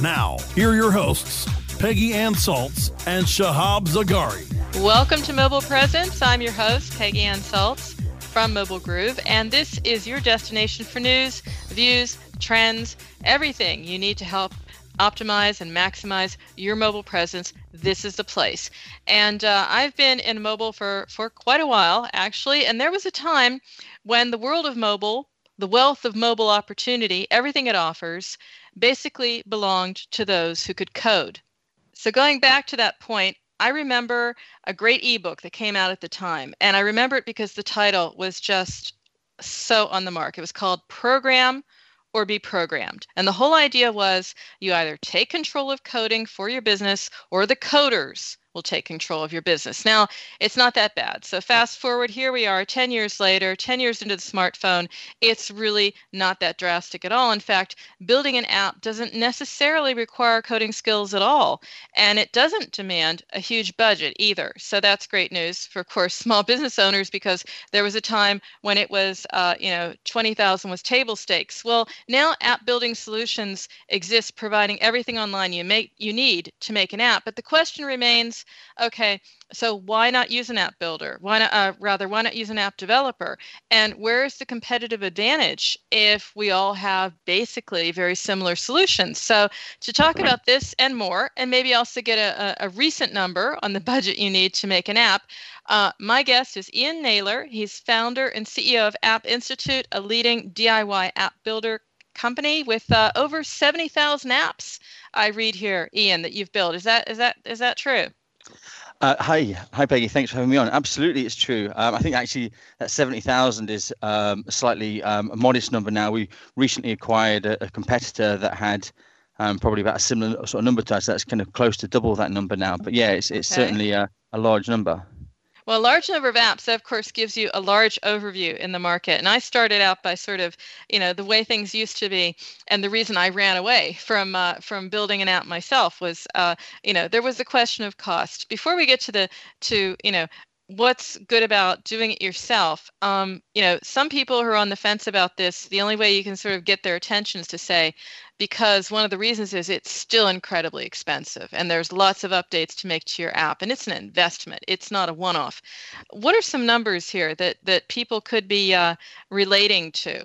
Now, here are your hosts, Peggy Anne Salz and Shahab Zargari. Welcome to Mobile Presence. I'm your host, Peggy Anne Salz from Mobile Groove, and this is your destination for news, views, trends, everything you need to help optimize and maximize your mobile presence. This is the place. And uh, I've been in mobile for, for quite a while, actually, and there was a time when the world of mobile the wealth of mobile opportunity, everything it offers, basically belonged to those who could code. So, going back to that point, I remember a great ebook that came out at the time. And I remember it because the title was just so on the mark. It was called Program or Be Programmed. And the whole idea was you either take control of coding for your business or the coders will take control of your business. Now, it's not that bad. So, fast forward, here we are 10 years later, 10 years into the smartphone. It's really not that drastic at all. In fact, building an app doesn't necessarily require coding skills at all, and it doesn't demand a huge budget either. So, that's great news for, of course, small business owners because there was a time when it was, uh, you know, 20,000 was table stakes. Well, now app building solutions exist providing everything online you make you need to make an app. But the question remains okay, so why not use an app builder? Why not, uh, rather, why not use an app developer? And where is the competitive advantage if we all have basically very similar solutions? So, to talk about this and more, and maybe also get a, a recent number on the budget you need to make an app, uh, my guest is Ian Naylor. He's founder and CEO of App Institute, a leading DIY app builder company with uh, over 70,000 apps. I read here, Ian, that you've built. Is that is that is that true? Uh, hi, hi Peggy. Thanks for having me on. Absolutely, it's true. Um, I think actually that seventy thousand is um, a slightly um, a modest number now. We recently acquired a, a competitor that had um, probably about a similar sort of number to us. That's kind of close to double that number now. But yeah, it's it's okay. certainly a, a large number. Well, a large number of apps, of course, gives you a large overview in the market. And I started out by sort of, you know, the way things used to be, and the reason I ran away from uh, from building an app myself was, uh, you know, there was the question of cost. Before we get to the to, you know, what's good about doing it yourself. Um, you know some people who are on the fence about this the only way you can sort of get their attention is to say because one of the reasons is it's still incredibly expensive and there's lots of updates to make to your app and it's an investment it's not a one-off. What are some numbers here that that people could be uh, relating to?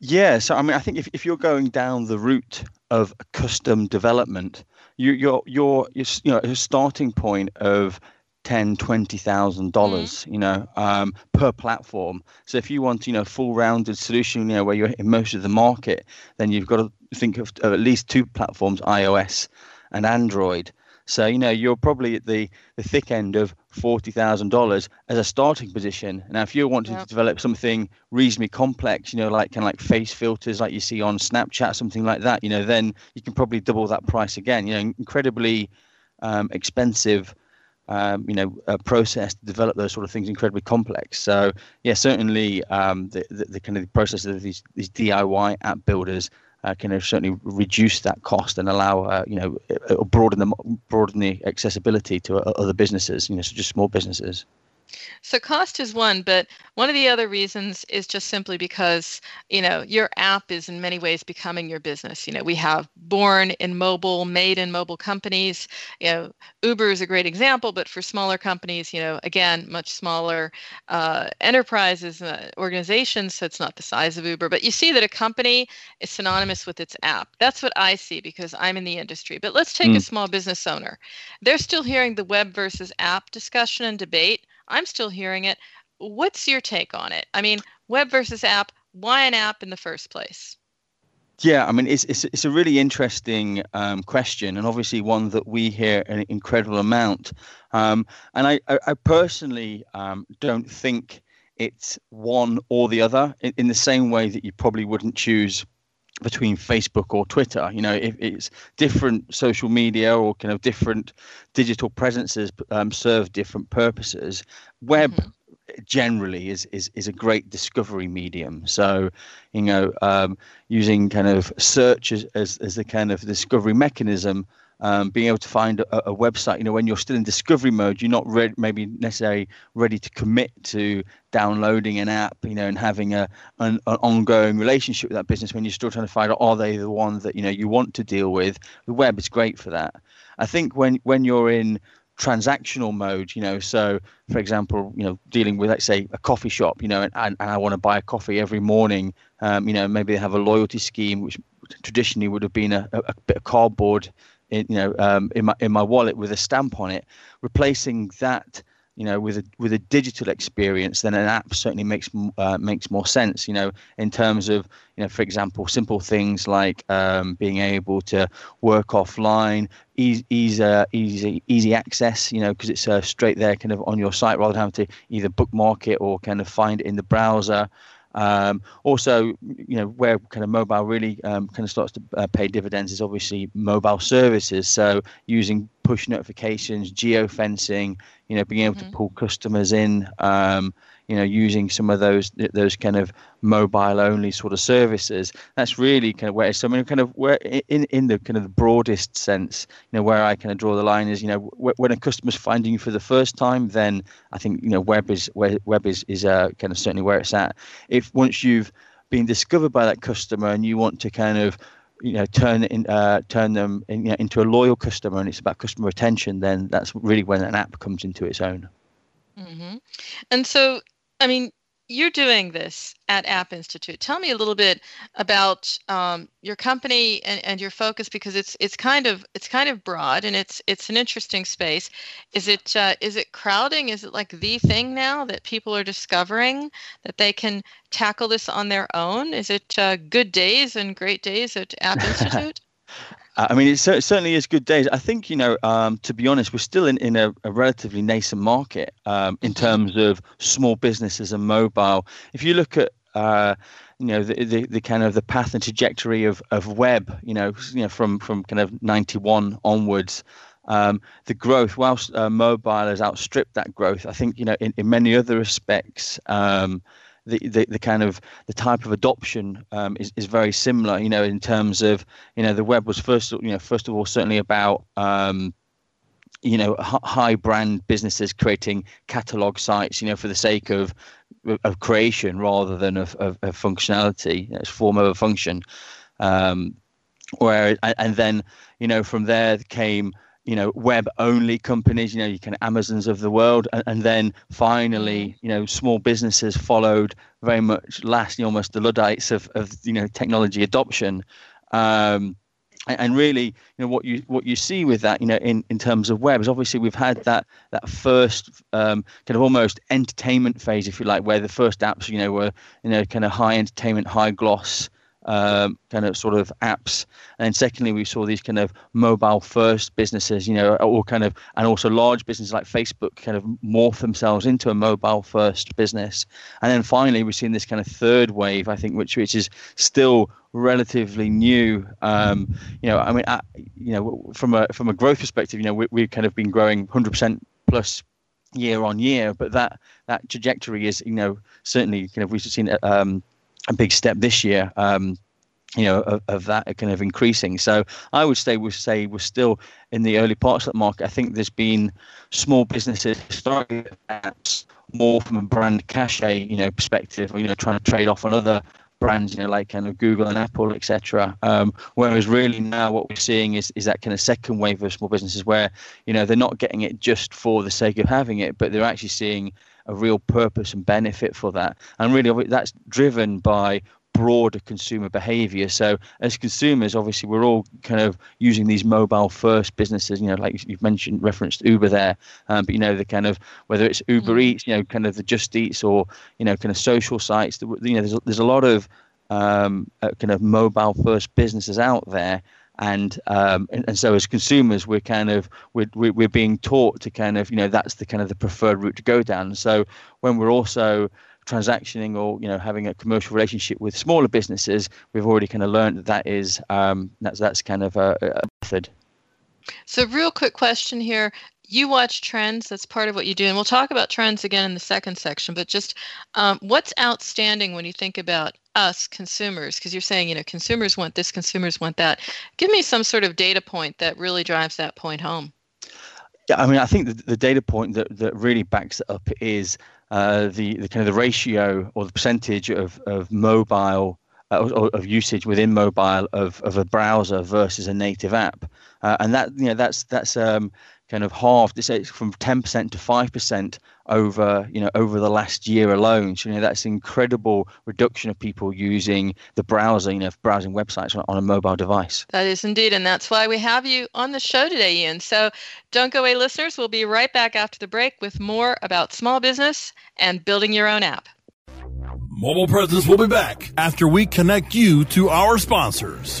Yeah so i mean i think if, if you're going down the route of custom development you, you're you're you're you know a starting point of ten, twenty thousand dollars, mm-hmm. you know, um, per platform. So if you want, you know, full-rounded solution, you know, where you're in most of the market, then you've got to think of, of at least two platforms, iOS and Android. So you know you're probably at the the thick end of forty thousand dollars as a starting position. Now, if you're wanting yep. to develop something reasonably complex, you know, like kind of like face filters, like you see on Snapchat, something like that, you know, then you can probably double that price again. You know, incredibly um, expensive. Um, you know, a process to develop those sort of things incredibly complex. So, yeah, certainly um, the, the, the kind of process of these these DIY app builders uh, can certainly reduce that cost and allow uh, you know broaden the broaden the accessibility to uh, other businesses, you know, so just small businesses. So cost is one, but one of the other reasons is just simply because, you know, your app is in many ways becoming your business. You know, we have born in mobile, made in mobile companies. You know, Uber is a great example, but for smaller companies, you know, again, much smaller uh, enterprises, uh, organizations, so it's not the size of Uber, but you see that a company is synonymous with its app. That's what I see because I'm in the industry. But let's take mm. a small business owner. They're still hearing the web versus app discussion and debate I'm still hearing it. What's your take on it? I mean, web versus app, why an app in the first place? Yeah, I mean, it's it's, it's a really interesting um, question, and obviously one that we hear an incredible amount. Um, and I, I, I personally um, don't think it's one or the other in, in, the same way that you probably wouldn't choose between Facebook or Twitter. You know, if it's different social media or kind of different digital presences um, serve different purposes. Web mm-hmm. generally is, is is a great discovery medium. So, you know, um, using kind of search as, as, as the kind of discovery mechanism um, being able to find a, a, website. You know, when you're still in discovery mode, you're not re- maybe necessarily ready to commit to downloading an app. You know, and having a an, an, ongoing relationship with that business. When you're still trying to find out are they the ones that you know you want to deal with. The web is great for that. I think when when you're in transactional mode you know so for example you know dealing with let's say a coffee shop you know and, and i want to buy a coffee every morning um, you know maybe they have a loyalty scheme which traditionally would have been a, a bit of cardboard in, you know, um, in my in my wallet with a stamp on it. Replacing that, you know, with a with a digital experience, then an app certainly makes uh, makes more sense. You know, in terms of, you know, for example, simple things like um, being able to work offline, easy easy easy, easy access. You know, because it's uh, straight there, kind of on your site, rather than having to either bookmark it or kind of find it in the browser. Um, also, you know, where kind of mobile really um, kind of starts to uh, pay dividends is obviously mobile services. So using push notifications, geofencing, you know, being able mm-hmm. to pull customers in, um, you know, using some of those those kind of mobile only sort of services. That's really kind of where so I mean, kind of where in in the kind of the broadest sense, you know, where I kind of draw the line is, you know, when a customer's finding you for the first time, then I think you know web is web is is uh, kind of certainly where it's at. If once you've been discovered by that customer and you want to kind of you know turn in, uh, turn them in, you know, into a loyal customer and it's about customer retention then that's really when an app comes into its own mm-hmm. and so I mean, you're doing this at App Institute. Tell me a little bit about um, your company and, and your focus because it's it's kind of it's kind of broad and it's it's an interesting space. Is it uh, is it crowding? Is it like the thing now that people are discovering that they can tackle this on their own? Is it uh, good days and great days at App Institute? I mean, it certainly is good days. I think, you know, um, to be honest, we're still in, in a, a relatively nascent market um, in terms of small businesses and mobile. If you look at, uh, you know, the, the, the, kind of the path and trajectory of, of web, you know, you know, from, from kind of 91 onwards, um, the growth, whilst uh, mobile has outstripped that growth, I think, you know, in, in many other respects, um, the, the, kind of the type of adoption um, is, is very similar. You know, in terms of you know the web was first you know first of all certainly about um, you know high brand businesses creating catalog sites you know for the sake of of creation rather than of, of, of functionality it's form of a function um, where and then you know from there came you know web only companies you know you can amazons of the world and, and, then finally mm. you know small businesses followed very much last almost the luddites of, of you know technology adoption um, and, and really you know what you what you see with that you know in, in terms of web is obviously we've had that that first um, kind of almost entertainment phase if you like where the first apps you know were you know kind of high entertainment high gloss um, kind of sort of apps, and secondly, we saw these kind of mobile first businesses, you know, or kind of, and also large businesses like Facebook kind of morph themselves into a mobile first business, and then finally, we've seen this kind of third wave, I think, which which is still relatively new. Um, you know, I mean, uh, you know, from a from a growth perspective, you know, we, we've kind of been growing 100% plus year on year, but that that trajectory is, you know, certainly, kind of we've seen um, a big step this year. Um, you know, of, of, that kind of increasing. So I would say we say we're still in the early parts of the market. I think there's been small businesses historically perhaps more from a brand cachet, you know, perspective, you know, trying to trade off on other brands, you know, like kind of Google and Apple, etc. Um, whereas really now what we're seeing is is that kind of second wave of small businesses where you know they're not getting it just for the sake of having it, but they're actually seeing a real purpose and benefit for that. And really, that's driven by broader consumer behavior. So as consumers, obviously, we're all kind of using these mobile first businesses, you know, like you've mentioned, referenced Uber there, um, but, you know, the kind of, whether it's Uber mm. Eats, you know, kind of the Just Eats or, you know, kind of social sites, you know, there's, there's a lot of um, uh, kind of mobile first businesses out there. And, um, and, and so as consumers we're kind of we're, we're being taught to kind of you know that's the kind of the preferred route to go down so when we're also transactioning or you know having a commercial relationship with smaller businesses, we've already kind of learned that that is um, that's that's kind of a, a method. So, real quick question here. You watch trends. That's part of what you do, and we'll talk about trends again in the second section. But just um, what's outstanding when you think about us consumers? Because you're saying you know consumers want this, consumers want that. Give me some sort of data point that really drives that point home. Yeah, I mean, I think the, the data point that, that really backs it up is uh, the, the kind of the ratio or the percentage of, of mobile uh, of usage within mobile of, of a browser versus a native app, uh, and that you know that's that's um, kind of halved. It's from ten percent to five percent over you know over the last year alone. So you know that's incredible reduction of people using the browser, you know, browsing websites on, on a mobile device. That is indeed, and that's why we have you on the show today, Ian. So don't go away, listeners. We'll be right back after the break with more about small business and building your own app. Mobile Presence will be back after we connect you to our sponsors.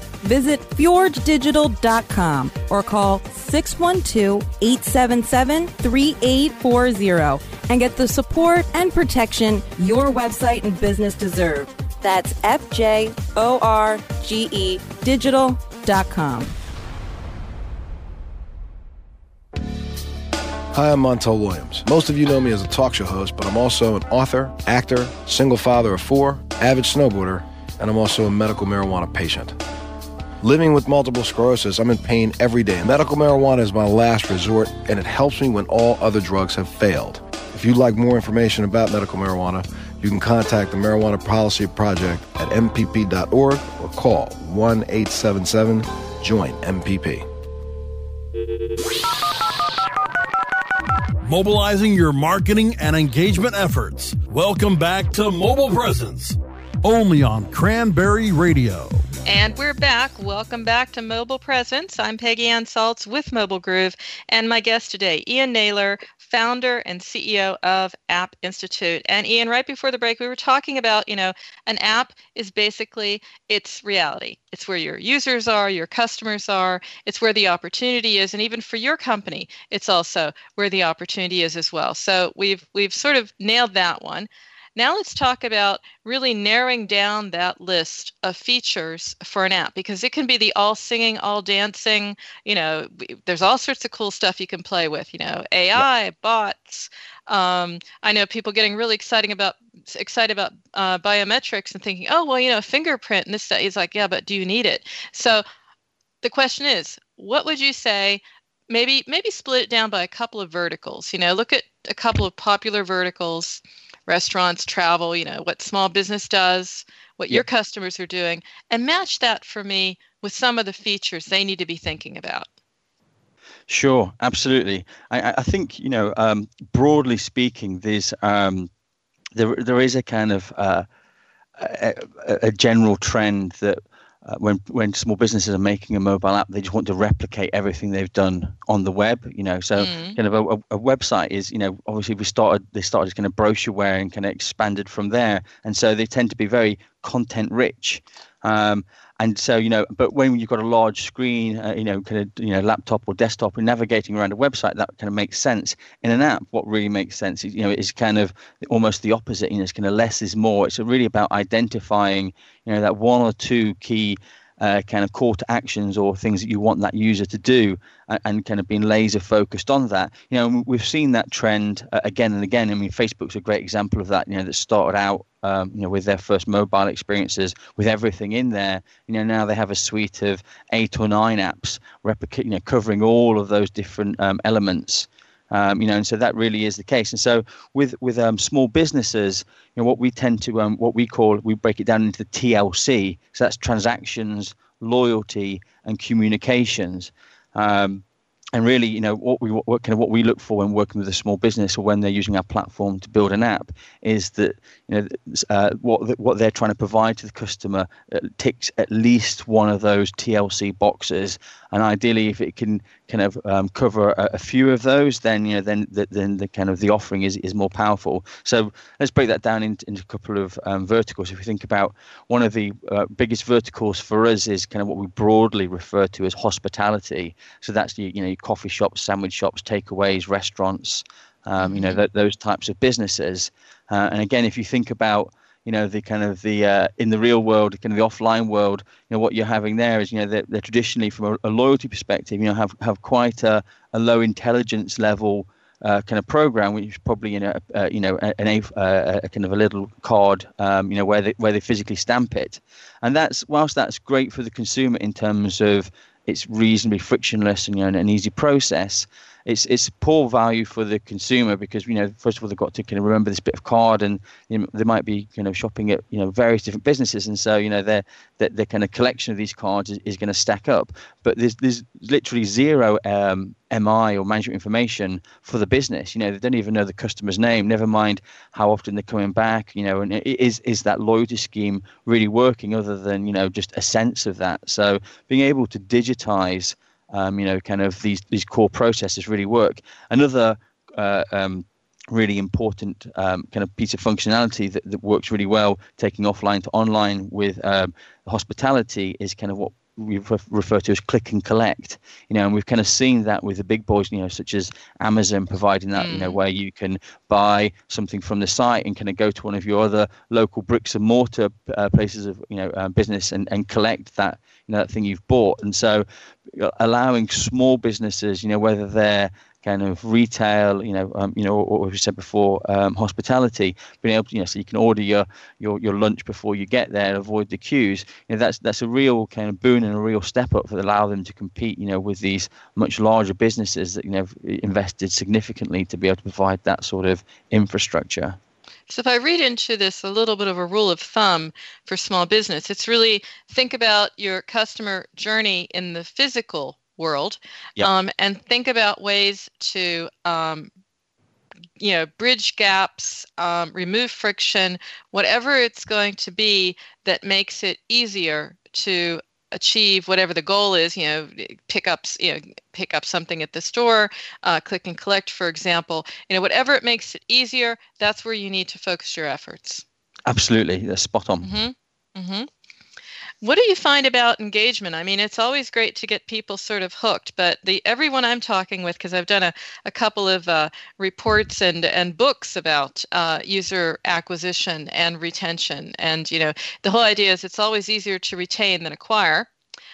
Visit fjorgedigital.com or call 612-877-3840 and get the support and protection your website and business deserve. That's F J O R G E digital.com. Hi, I'm Montel Williams. Most of you know me as a talk show host, but I'm also an author, actor, single father of four, avid snowboarder, and I'm also a medical marijuana patient. Living with multiple sclerosis, I'm in pain every day. Medical marijuana is my last resort, and it helps me when all other drugs have failed. If you'd like more information about medical marijuana, you can contact the Marijuana Policy Project at MPP.org or call 1 877 JOIN MPP. Mobilizing your marketing and engagement efforts. Welcome back to Mobile Presence, only on Cranberry Radio. And we're back. Welcome back to Mobile Presence. I'm Peggy Anne Salz with Mobile Groove, and my guest today, Ian Naylor, founder and CEO of App Institute. And Ian, right before the break, we were talking about, you know, an app is basically its reality. It's where your users are, your customers are, it's where the opportunity is, and even for your company, it's also where the opportunity is as well. So we've we've sort of nailed that one. Now let's talk about really narrowing down that list of features for an app because it can be the all singing, all dancing. You know, there's all sorts of cool stuff you can play with. You know, AI, yeah. bots. Um, I know people getting really exciting about excited about uh, biometrics and thinking, oh well, you know, fingerprint and this stuff. Is like, yeah, but do you need it? So the question is, what would you say maybe maybe split it down by a couple of verticals you know look at a couple of popular verticals restaurants travel you know what small business does what yep. your customers are doing and match that for me with some of the features they need to be thinking about sure absolutely i, I think you know um, broadly speaking there's um, there, there is a kind of uh, a, a, general trend that uh, when when small businesses are making a mobile app, they just want to replicate everything they've done on the web. You know, so mm. kind of a, a, website is, you know, obviously we started they started as kind of brochureware and kind of expanded from there, and so they tend to be very content rich. Um, and so you know but when you've got a large screen uh, you know kind of you know laptop or desktop and navigating around a website that kind of makes sense. In an app what really makes sense is you know is kind of almost the opposite you know it's kind of less is more. It's really about identifying you know that one or two key uh, kind of call to actions or things that you want that user to do and, and, kind of being laser focused on that. You know we've seen that trend uh, again and again. I mean facebook's a great example of that you know that started out um, you know with their first mobile experiences with everything in there. You know now they have a suite of eight or nine apps replica- you know covering all of those different um, elements um, you know, and so that really is the case. And so with with um, small businesses, you know, what we tend to um, what we call we break it down into the TLC. So that's transactions, loyalty, and communications. Um, and really, you know, what we what kind of what we look for when working with a small business or when they're using our platform to build an app is that you know uh, what what they're trying to provide to the customer uh, ticks at least one of those TLC boxes, and ideally, if it can kind of um, cover a, a, few of those, then you know then the, then the kind of the offering is, is more powerful. So let's break that down into, into a couple of um, verticals. If we think about one of the uh, biggest verticals for us is kind of what we broadly refer to as hospitality. So that's the you know coffee shops, sandwich shops, takeaways, restaurants. Um, you know mm-hmm. th- those types of businesses. Uh, and again, if you think about you know the kind of the uh, in the real world kind of the offline world you know what you're having there is you know they're, they're traditionally from a, a, loyalty perspective you know have have quite a, a low intelligence level uh, kind of program which is probably in a uh, you know an a, uh, a, kind of a little card um, you know where they where they physically stamp it. And that's whilst that's great for the consumer in terms of it's reasonably frictionless and you know an easy process it's it's poor value for the consumer because you know first of all they've got to kind of remember this bit of card and you know, they might be you know shopping at you know various different businesses and so you know their their, kind of collection of these cards is, is going to stack up but there's there's literally zero um, MI or management information for the business. You know, they don't even know the customer's name. Never mind how often they're coming back. You know, and is is that loyalty scheme really working, other than you know just a sense of that? So being able to digitize um, you know, kind of these these core processes really work. Another uh, um, really important um, kind of piece of functionality that, that works really well, taking offline to online with um, hospitality, is kind of what we refer to as click and collect you know and we've kind of seen that with the big boys you know such as amazon providing that mm. you know mm. where you can buy something from the site and kind of go to one of your other local bricks and mortar uh, places of you know uh, business and, and collect that you know that thing you've bought and so uh, allowing small businesses you know whether they're kind of retail, you know, um, you know, or, we said before, um, hospitality, being able to, you know, so you can order your, your your lunch before you get there, avoid the queues. You know, that's that's a real kind of boon and a real step up that allow them to compete, you know, with these much larger businesses that you know have invested significantly to be able to provide that sort of infrastructure. So, if I read into this a little bit of a rule of thumb for small business, it's really think about your customer journey in the physical world yep. um, and think about ways to um, you know bridge gaps um, remove friction whatever it's going to be that makes it easier to achieve whatever the goal is you know pick up you know pick up something at the store uh, click and collect for example you know whatever it makes it easier that's where you need to focus your efforts absolutely that's spot on mm-hmm. Mm-hmm. What do you find about engagement? I mean, it's always great to get people sort of hooked, but the everyone I'm talking with, because I've done a, a couple of uh, reports and and books about uh, user acquisition and retention, and you know, the whole idea is it's always easier to retain than acquire.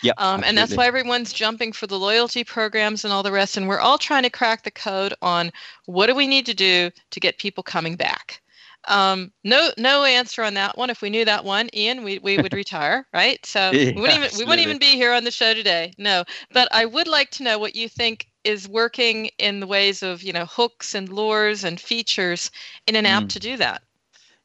Yeah, um, and that's why everyone's jumping for the loyalty programs and all the rest. And we're all trying to crack the code on what do we need to do to get people coming back. Um, no, no answer on that one. If we knew that one, Ian, we, we would retire, right? So yeah, we wouldn't even we wouldn't even be here on the show today. No, but I would like to know what you think is working in the ways of you know hooks and lures and features in an app mm. to do that.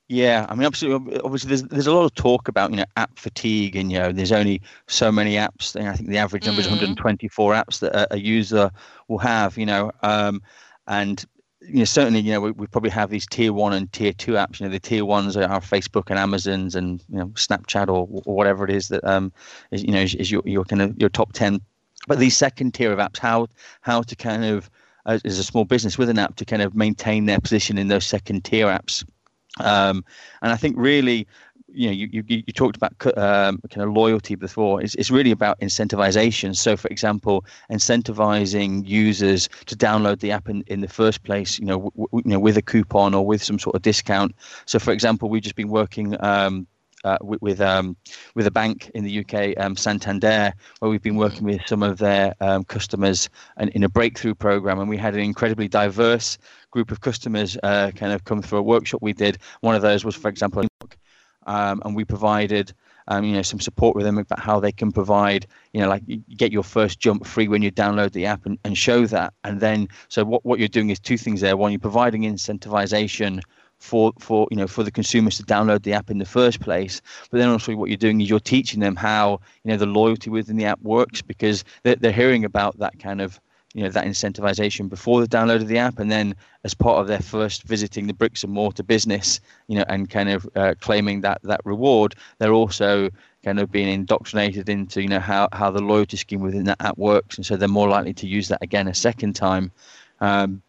Yeah, I mean, absolutely. Obviously, there's there's a lot of talk about you know app fatigue, and you know there's only so many apps. I think the average number mm. is 124 apps that a, a, user will have. You know, um, and you know, certainly, you know, we, we probably have these tier one and tier two apps. You know, the tier ones are Facebook and Amazon's and you know Snapchat or, or whatever it is that um is you know is, is your your kind of your top ten. But these second tier of apps, how how to kind of as, as a small business with an app to kind of maintain their position in those second tier apps. Um, and I think really you know, you, you, you talked about um, kind of loyalty before. It's, it's really about incentivization. So, for example, incentivizing users to download the app in, in the first place, you know, w- you know, with a coupon or with some sort of discount. So, for example, we've just been working um, uh, with with, um, with, a bank in the UK, um, Santander, where we've been working with some of their um, customers and in a breakthrough program, and we had an incredibly diverse group of customers uh, kind of come through a workshop we did. One of those was, for example, um, and we provided um, you know some support with them about how they can provide you know like get your first jump free when you download the app and, and show that. And then so what, what you're doing is two things there. One you're providing incentivization for for you know for the consumers to download the app in the first place. But then also what you're doing is you're teaching them how you know the loyalty within the app works because they're, they're hearing about that kind of you know that incentivization before the download of the app. And then as part of their first visiting the bricks and mortar business you know and kind of uh, claiming that that reward they're also kind of being indoctrinated into you know how how the loyalty scheme within that app works. And so they're more likely to use that again a second time. Um,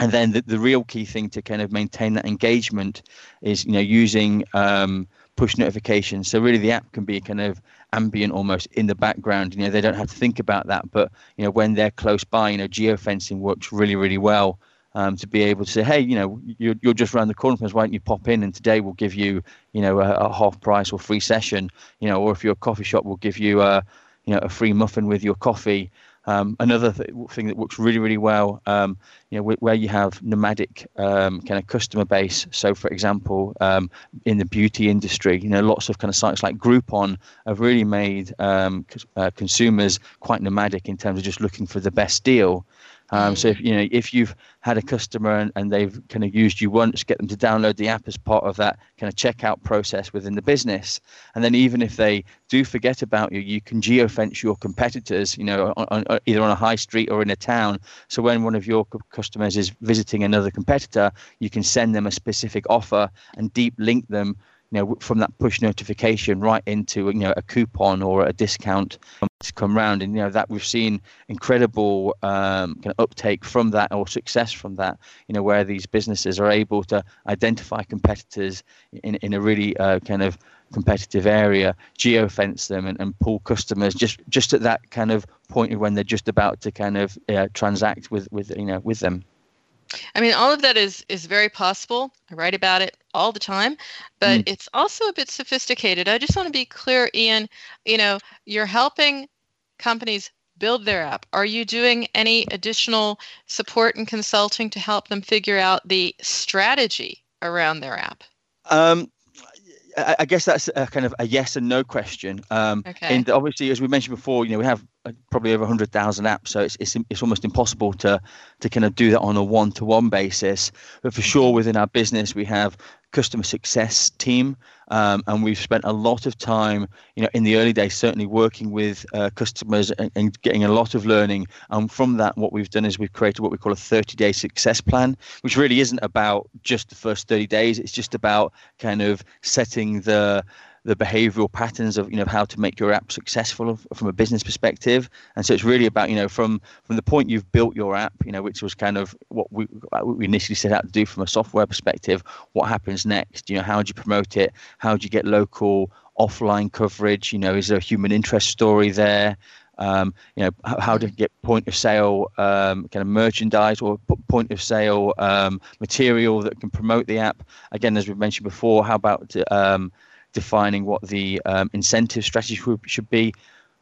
and then the, the real key thing to kind of maintain that engagement is you know using um, push notifications. So really, the app can be kind of ambient almost in the background. You know, they don't have to think about that. But you know, when they're close by, you know, geofencing works really, really well. Um, to be able to say, hey, you know, you're, you're just around the corner from us. Why don't you pop in? And today we'll give you, you know, a, a half price or free session. You know, or if you're a coffee shop, we'll give you a, you know, a free muffin with your coffee. Um, another th- thing that works really, really well, um, you know, where you have nomadic um, kind of customer base. So, for example, um, in the beauty industry, you know, lots of kind of sites like Groupon have really made um, uh, consumers quite nomadic in terms of just looking for the best deal. Um, so if you know if you've had a customer and, and they've kind of used you once, get them to download the app as part of that kind of checkout process within the business. And then even if they do forget about you, you can geofence your competitors, you know, on, on, either on a high street or in a town. So when one of your customers is visiting another competitor, you can send them a specific offer and deep link them you know from that push notification right into you know a coupon or a discount to come round. And you know that we've seen incredible um, kind of uptake from that or success from that you know where these businesses are able to identify competitors in, in a really uh, kind of competitive area geofence them and, and pull customers just just at that kind of point when they're just about to kind of uh, transact with with you know with them I mean, all of that is is very possible. I write about it all the time, but mm. it's also a bit sophisticated. I just want to be clear, Ian. You know, you're helping companies build their app. Are you doing any additional support and consulting to help them figure out the strategy around their app? Um, I guess that's a kind of a yes and no question. Um, okay. And obviously, as we mentioned before, you know, we have uh, probably over 100,000 apps, so it's, it's it's almost impossible to to kind of do that on a one-to-one basis. But for sure, within our business, we have customer success team, um, and we've spent a lot of time, you know, in the early days, certainly working with uh, customers and, and, getting a lot of learning. And from that, what we've done is we've created what we call a 30-day success plan, which really isn't about just the first 30 days. It's just about kind of setting the the behavioral patterns of you know how to make your app successful from a business perspective. And so it's really about you know from from the point you've built your app you know which was kind of what we, we initially set out to do from a software perspective what happens next? You know how do you promote it? How do you get local offline coverage? You know is there a human interest story there? Um, you know how, to get point of sale um, kind of merchandise or point of sale um, material that can promote the app? Again as we've mentioned before how about um, defining what the um, incentive strategy should be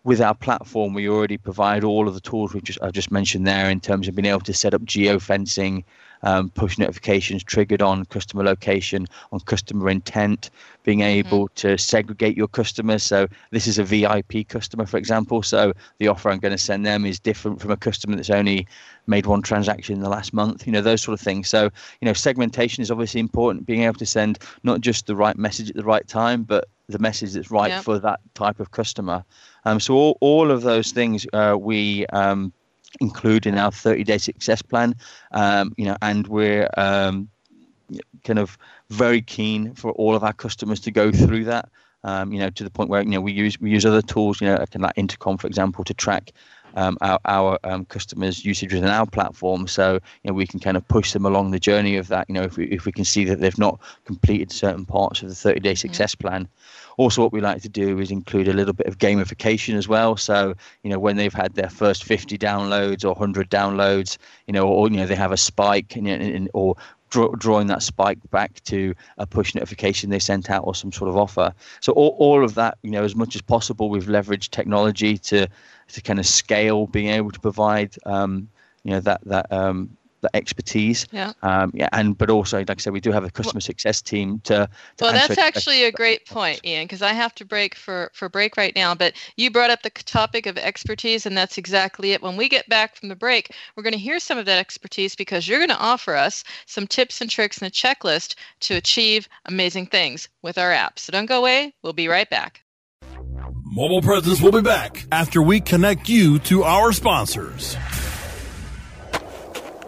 with our platform, we already provide all of the tools we just I just mentioned there in terms of being able to set up geofencing, um, push notifications triggered on customer location, on customer intent, being mm-hmm. able mm-hmm. to segregate your customers. So this is a VIP customer, for example. So the offer I'm going to send them is different from a customer that's only made one transaction in the last month. You know those sort of things. So you know segmentation is obviously important. Being able to send not just the right message at the right time, but the message that's right yeah. for that type of customer. Um, so all, all of those things uh, we um, include in our 30-day success plan. Um, you know, and we're um, kind of very keen for all of our customers to go through that. Um, you know, to the point where you know we use we use other tools, you know, like Intercom, for example, to track um, our, our um, customers' usage within our platform. So you know we can kind of push them along the journey of that. You know if we if we can see that they've not completed certain parts of the 30-day success plan. Also, what we like to do is include a little bit of gamification as well. So you know when they've had their first 50 downloads or 100 downloads, you know, or you know they have a spike and, or draw, drawing that spike back to a push notification they sent out or some sort of offer. So all, all of that, you know, as much as possible, we've leveraged technology to to kind of scale being able to provide um, you know that that um, the expertise. Yeah. Um, yeah. And but also, like I said, we do have a customer well, success team to. to well, that's actually a great point, Ian, because I have to break for for break right now. But you brought up the topic of expertise, and that's exactly it. When we get back from the break, we're going to hear some of that expertise because you're going to offer us some tips and tricks and a checklist to achieve amazing things with our app. So don't go away. We'll be right back. Mobile Presence will be back after we connect you to our sponsors.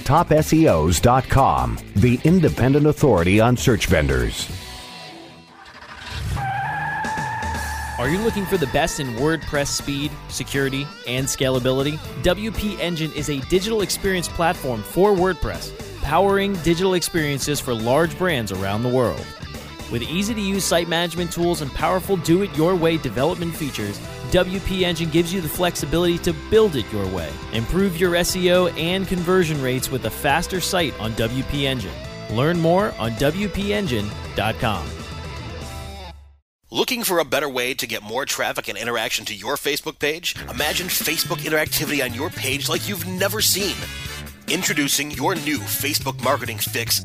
TopSEOs.com, the independent authority on search vendors. Are you looking for the best in WordPress speed, security, and scalability? WP Engine is a digital experience platform for WordPress, powering digital experiences for large brands around the world. With easy to use site management tools and powerful do it your way development features, WP Engine gives you the flexibility to build it your way. Improve your SEO and conversion rates with a faster site on WP Engine. Learn more on WPEngine.com. Looking for a better way to get more traffic and interaction to your Facebook page? Imagine Facebook interactivity on your page like you've never seen. Introducing your new Facebook marketing fix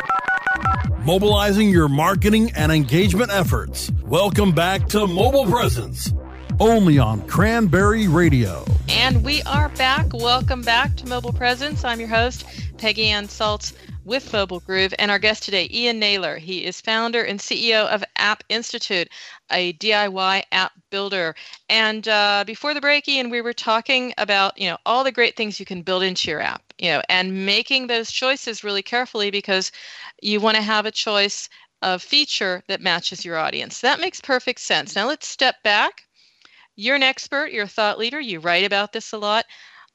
mobilizing your marketing and engagement efforts. Welcome back to Mobile Presence, only on Cranberry Radio. And we are back. Welcome back to Mobile Presence. I'm your host, Peggy Anne Salz with Mobile Groove, and our guest today, Ian Naylor. He is founder and CEO of App Institute, a DIY app builder. And uh, before the break, Ian, we were talking about you know all the great things you can build into your app, you know, and making those choices really carefully because you want to have a choice of feature that matches your audience. That makes perfect sense. Now let's step back. You're an expert. You're a thought leader. You write about this a lot.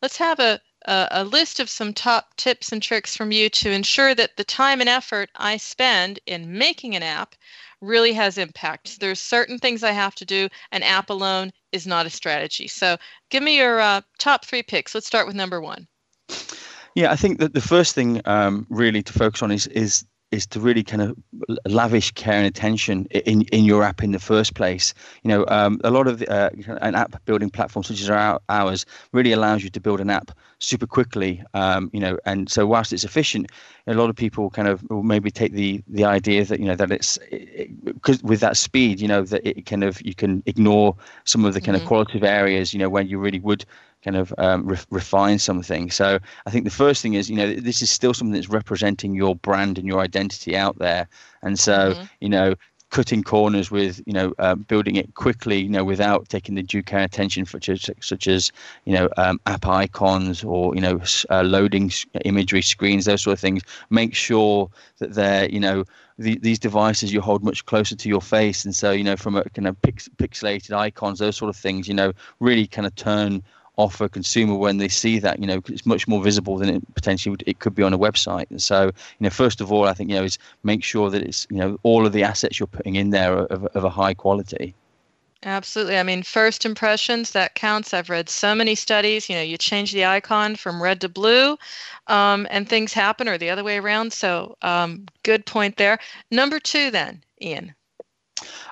Let's have a a, list of some top tips and tricks from you to ensure that the time and effort I spend in making an app really has impact. There's certain things I have to do. An app alone is not a strategy. So give me your uh, top three picks. Let's start with number one. Yeah, I think that the first thing um, really to focus on is is is to really kind of lavish care and attention in in your app in the first place. You know, um, a lot of the, uh, an app building platform such as our, ours really allows you to build an app super quickly. Um, you know, and so whilst it's efficient, a lot of people kind of will maybe take the the idea that you know that it's because it, with that speed, you know, that it kind of you can ignore some of the kind mm-hmm. of qualitative areas. You know, when you really would kind of um, re- refine something. So I think the first thing is, you know, this is still something that's representing your brand and your identity out there. And so, mm-hmm. you know, cutting corners with, you know, uh, building it quickly, you know, without taking the due care attention, such as, such as you know, um, app icons or, you know, uh, loading imagery screens, those sort of things. Make sure that they're, you know, the, these devices you hold much closer to your face, and so you know from a kind of pix, pixelated icons, those sort of things, you know, really kind of turn offer consumer when they see that you know it's much more visible than it potentially would, it could be on a website and so you know first of all i think you know is make sure that it's you know all of the assets you're putting in there are of, of a high quality Absolutely. I mean, first impressions, that counts. I've read so many studies. You know, you change the icon from red to blue um, and things happen, or the other way around. So, um, good point there. Number two, then, Ian.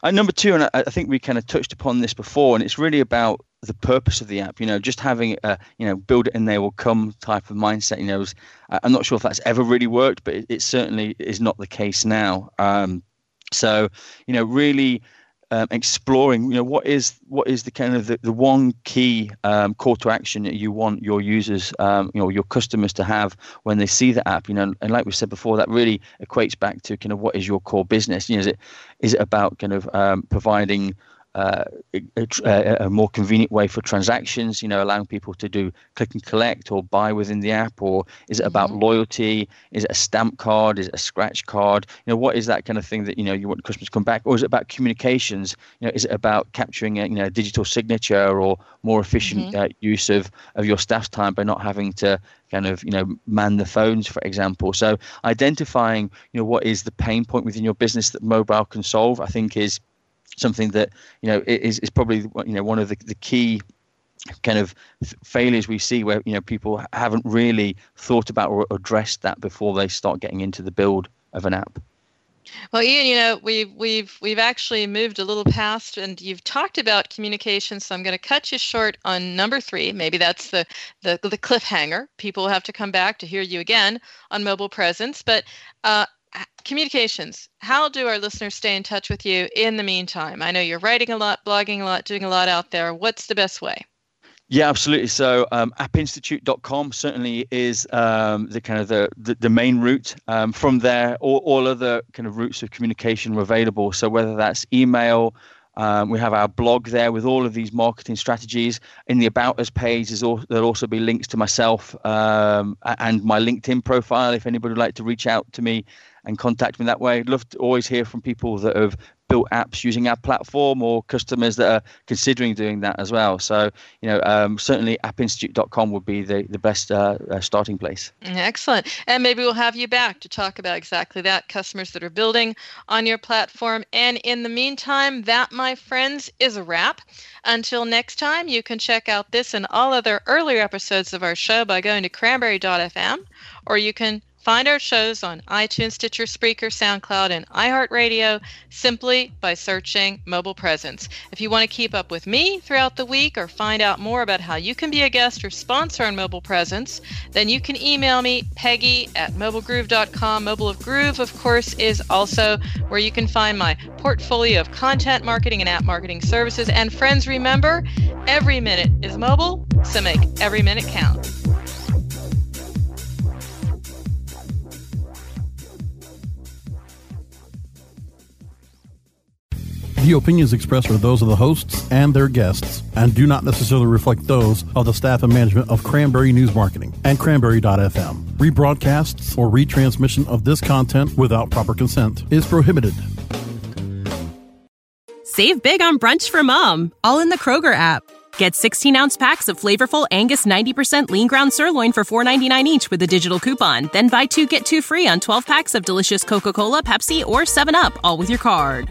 Uh, number two, and I, I, think we kind of touched upon this before, and it's really about the purpose of the app. You know, just having a you know build it and they will come type of mindset. You know, was, I'm not sure if that's ever really worked, but it, it certainly is not the case now. Um, so you know, really um, exploring you know what is what is the kind of the, the one key um, call to action that you want your users um, you know your customers to have when they see the app you know and like we said before that really equates back to kind of what is your core business you know is it is it about kind of um, providing uh, a, a, more convenient way for transactions, you know, allowing people to do click and collect or buy within the app? Or is it about mm-hmm. loyalty? Is it a stamp card? Is it a scratch card? You know, what is that kind of thing that, you know, you want customers to come back? Or is it about communications? You know, is it about capturing a, you know, digital signature or more efficient mm-hmm. uh, use of, of your staff's time by not having to kind of you know man the phones for example so identifying you know what is the pain point within your business that mobile can solve i think is something that you know is, is probably you know one of the, the key kind of failures we see where you know people haven't really thought about or addressed that before they start getting into the build of an app well, Ian, you know we've we've we've actually moved a little past, and you've talked about communication. So I'm going to cut you short on number three. Maybe that's the the, the cliffhanger. People have to come back to hear you again on mobile presence. But uh, communications how do our listeners stay in touch with you in the meantime i know you're writing a lot blogging a lot doing a lot out there what's the best way yeah, absolutely. So, um, appinstitute.com certainly is um, the kind of the, the, the main route. Um, from there, all, all other kind of routes of communication are available. So, whether that's email, um, we have our blog there with all of these marketing strategies. In the About Us page, there'll also be links to myself um, and my LinkedIn profile if anybody would like to reach out to me and contact me that way. I'd love to always hear from people that have built apps using our platform or customers that are considering doing that as well. So, you know, um, certainly appinstitute.com would be the, the best uh, uh, starting place. Excellent. And maybe we'll have you back to talk about exactly that customers that are building on your platform. And in the meantime, that, my friends, is a wrap. Until next time, you can check out this and all other earlier episodes of our show by going to cranberry.fm or you can Find our shows on iTunes, Stitcher, Spreaker, SoundCloud, and iHeartRadio simply by searching Mobile Presence. If you want to keep up with me throughout the week or find out more about how you can be a guest or sponsor on Mobile Presence, then you can email me, Peggy at mobilegroove.com. Mobile of Groove, of course, is also where you can find my portfolio of content marketing and app marketing services. And friends, remember, every minute is mobile, so make every minute count. The opinions expressed are those of the hosts and their guests and do not necessarily reflect those of the staff and management of Cranberry News Marketing and Cranberry.fm. Rebroadcasts or retransmission of this content without proper consent is prohibited. Save big on brunch for mom, all in the Kroger app. Get 16 ounce packs of flavorful Angus 90% lean ground sirloin for $4.99 each with a digital coupon. Then buy two get two free on 12 packs of delicious Coca Cola, Pepsi, or 7UP, all with your card.